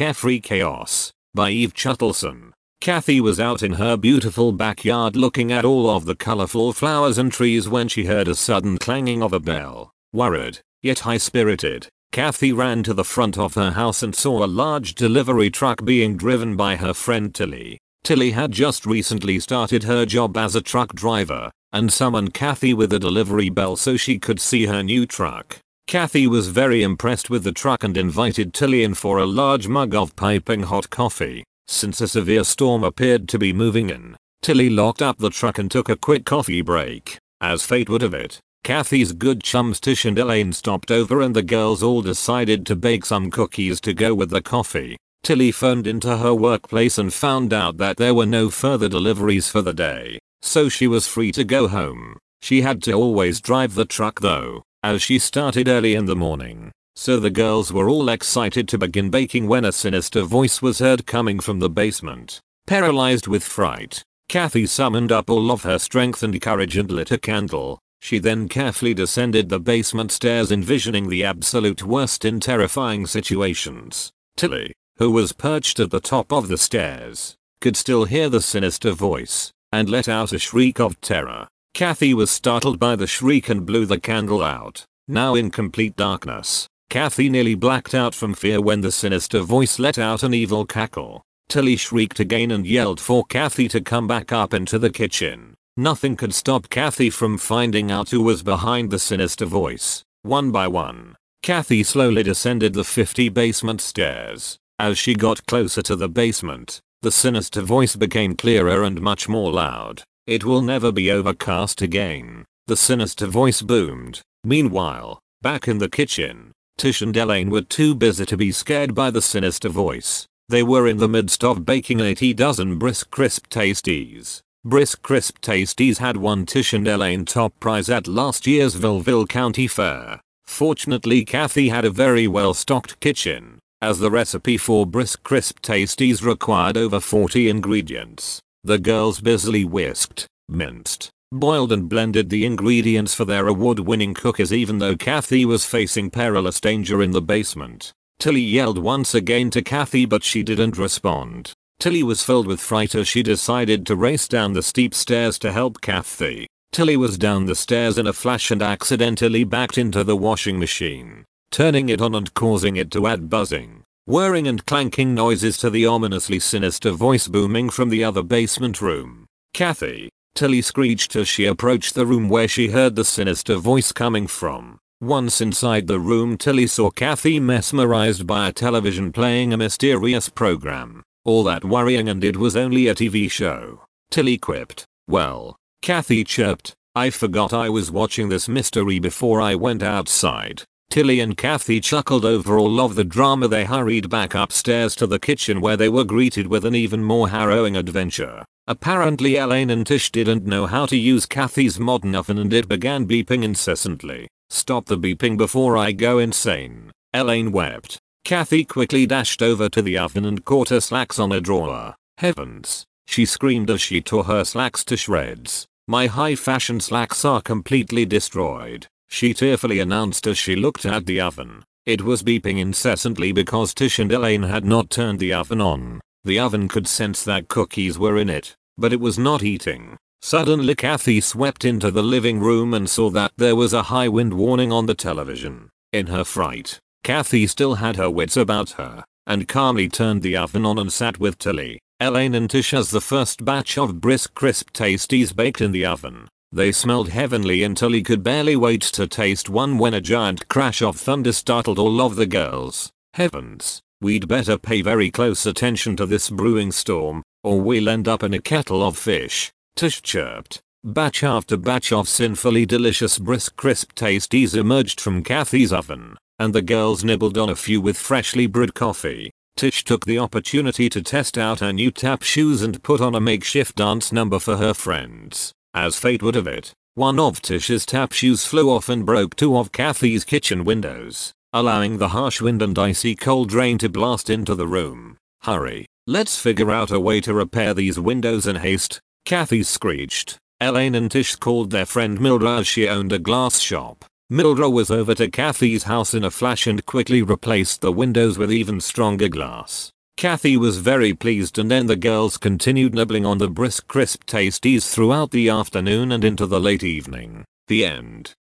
Carefree Chaos by Eve Chuttleson. Kathy was out in her beautiful backyard looking at all of the colorful flowers and trees when she heard a sudden clanging of a bell. Worried, yet high-spirited, Kathy ran to the front of her house and saw a large delivery truck being driven by her friend Tilly. Tilly had just recently started her job as a truck driver and summoned Kathy with a delivery bell so she could see her new truck. Kathy was very impressed with the truck and invited Tilly in for a large mug of piping hot coffee. Since a severe storm appeared to be moving in, Tilly locked up the truck and took a quick coffee break. As fate would have it, Kathy's good chums Tish and Elaine stopped over and the girls all decided to bake some cookies to go with the coffee. Tilly phoned into her workplace and found out that there were no further deliveries for the day, so she was free to go home. She had to always drive the truck though, as she started early in the morning. So the girls were all excited to begin baking when a sinister voice was heard coming from the basement. Paralyzed with fright, Kathy summoned up all of her strength and courage and lit a candle. She then carefully descended the basement stairs envisioning the absolute worst in terrifying situations. Tilly, who was perched at the top of the stairs, could still hear the sinister voice and let out a shriek of terror. Kathy was startled by the shriek and blew the candle out. Now in complete darkness, Kathy nearly blacked out from fear when the sinister voice let out an evil cackle. Tilly shrieked again and yelled for Kathy to come back up into the kitchen. Nothing could stop Kathy from finding out who was behind the sinister voice. One by one, Kathy slowly descended the 50 basement stairs. As she got closer to the basement, the sinister voice became clearer and much more loud. It will never be overcast again. The sinister voice boomed. Meanwhile, back in the kitchen, Tish and Elaine were too busy to be scared by the sinister voice. They were in the midst of baking 80 dozen brisk crisp tasties. Brisk crisp tasties had won Tish and Elaine top prize at last year's Villeville County Fair. Fortunately Kathy had a very well stocked kitchen, as the recipe for brisk crisp tasties required over 40 ingredients. The girls busily whisked, minced, boiled and blended the ingredients for their award-winning cookies even though Kathy was facing perilous danger in the basement. Tilly yelled once again to Kathy but she didn't respond. Tilly was filled with fright as she decided to race down the steep stairs to help Kathy. Tilly was down the stairs in a flash and accidentally backed into the washing machine, turning it on and causing it to add buzzing, whirring and clanking noises to the ominously sinister voice booming from the other basement room. Kathy, Tilly screeched as she approached the room where she heard the sinister voice coming from. Once inside the room Tilly saw Kathy mesmerized by a television playing a mysterious program. All that worrying and it was only a TV show. Tilly quipped. Well, Kathy chirped. I forgot I was watching this mystery before I went outside. Tilly and Kathy chuckled over all of the drama they hurried back upstairs to the kitchen where they were greeted with an even more harrowing adventure. Apparently Elaine and Tish didn't know how to use Kathy's modern oven and it began beeping incessantly. Stop the beeping before I go insane. Elaine wept. Kathy quickly dashed over to the oven and caught her slacks on a drawer. Heavens. She screamed as she tore her slacks to shreds. My high fashion slacks are completely destroyed. She tearfully announced as she looked at the oven. It was beeping incessantly because Tish and Elaine had not turned the oven on. The oven could sense that cookies were in it, but it was not eating. Suddenly Kathy swept into the living room and saw that there was a high wind warning on the television. In her fright, Kathy still had her wits about her, and calmly turned the oven on and sat with Tilly, Elaine and Tish as the first batch of brisk crisp tasties baked in the oven. They smelled heavenly until he could barely wait to taste one when a giant crash of thunder startled all of the girls. Heavens, we'd better pay very close attention to this brewing storm, or we'll end up in a kettle of fish. Tish chirped. Batch after batch of sinfully delicious brisk crisp tasties emerged from Kathy's oven, and the girls nibbled on a few with freshly brewed coffee. Tish took the opportunity to test out her new tap shoes and put on a makeshift dance number for her friends. As fate would have it, one of Tish's tap shoes flew off and broke two of Kathy's kitchen windows, allowing the harsh wind and icy cold rain to blast into the room. Hurry, let's figure out a way to repair these windows in haste, Kathy screeched. Elaine and Tish called their friend Mildred as she owned a glass shop. Mildred was over to Kathy's house in a flash and quickly replaced the windows with even stronger glass. Kathy was very pleased and then the girls continued nibbling on the brisk crisp tasties throughout the afternoon and into the late evening. The end.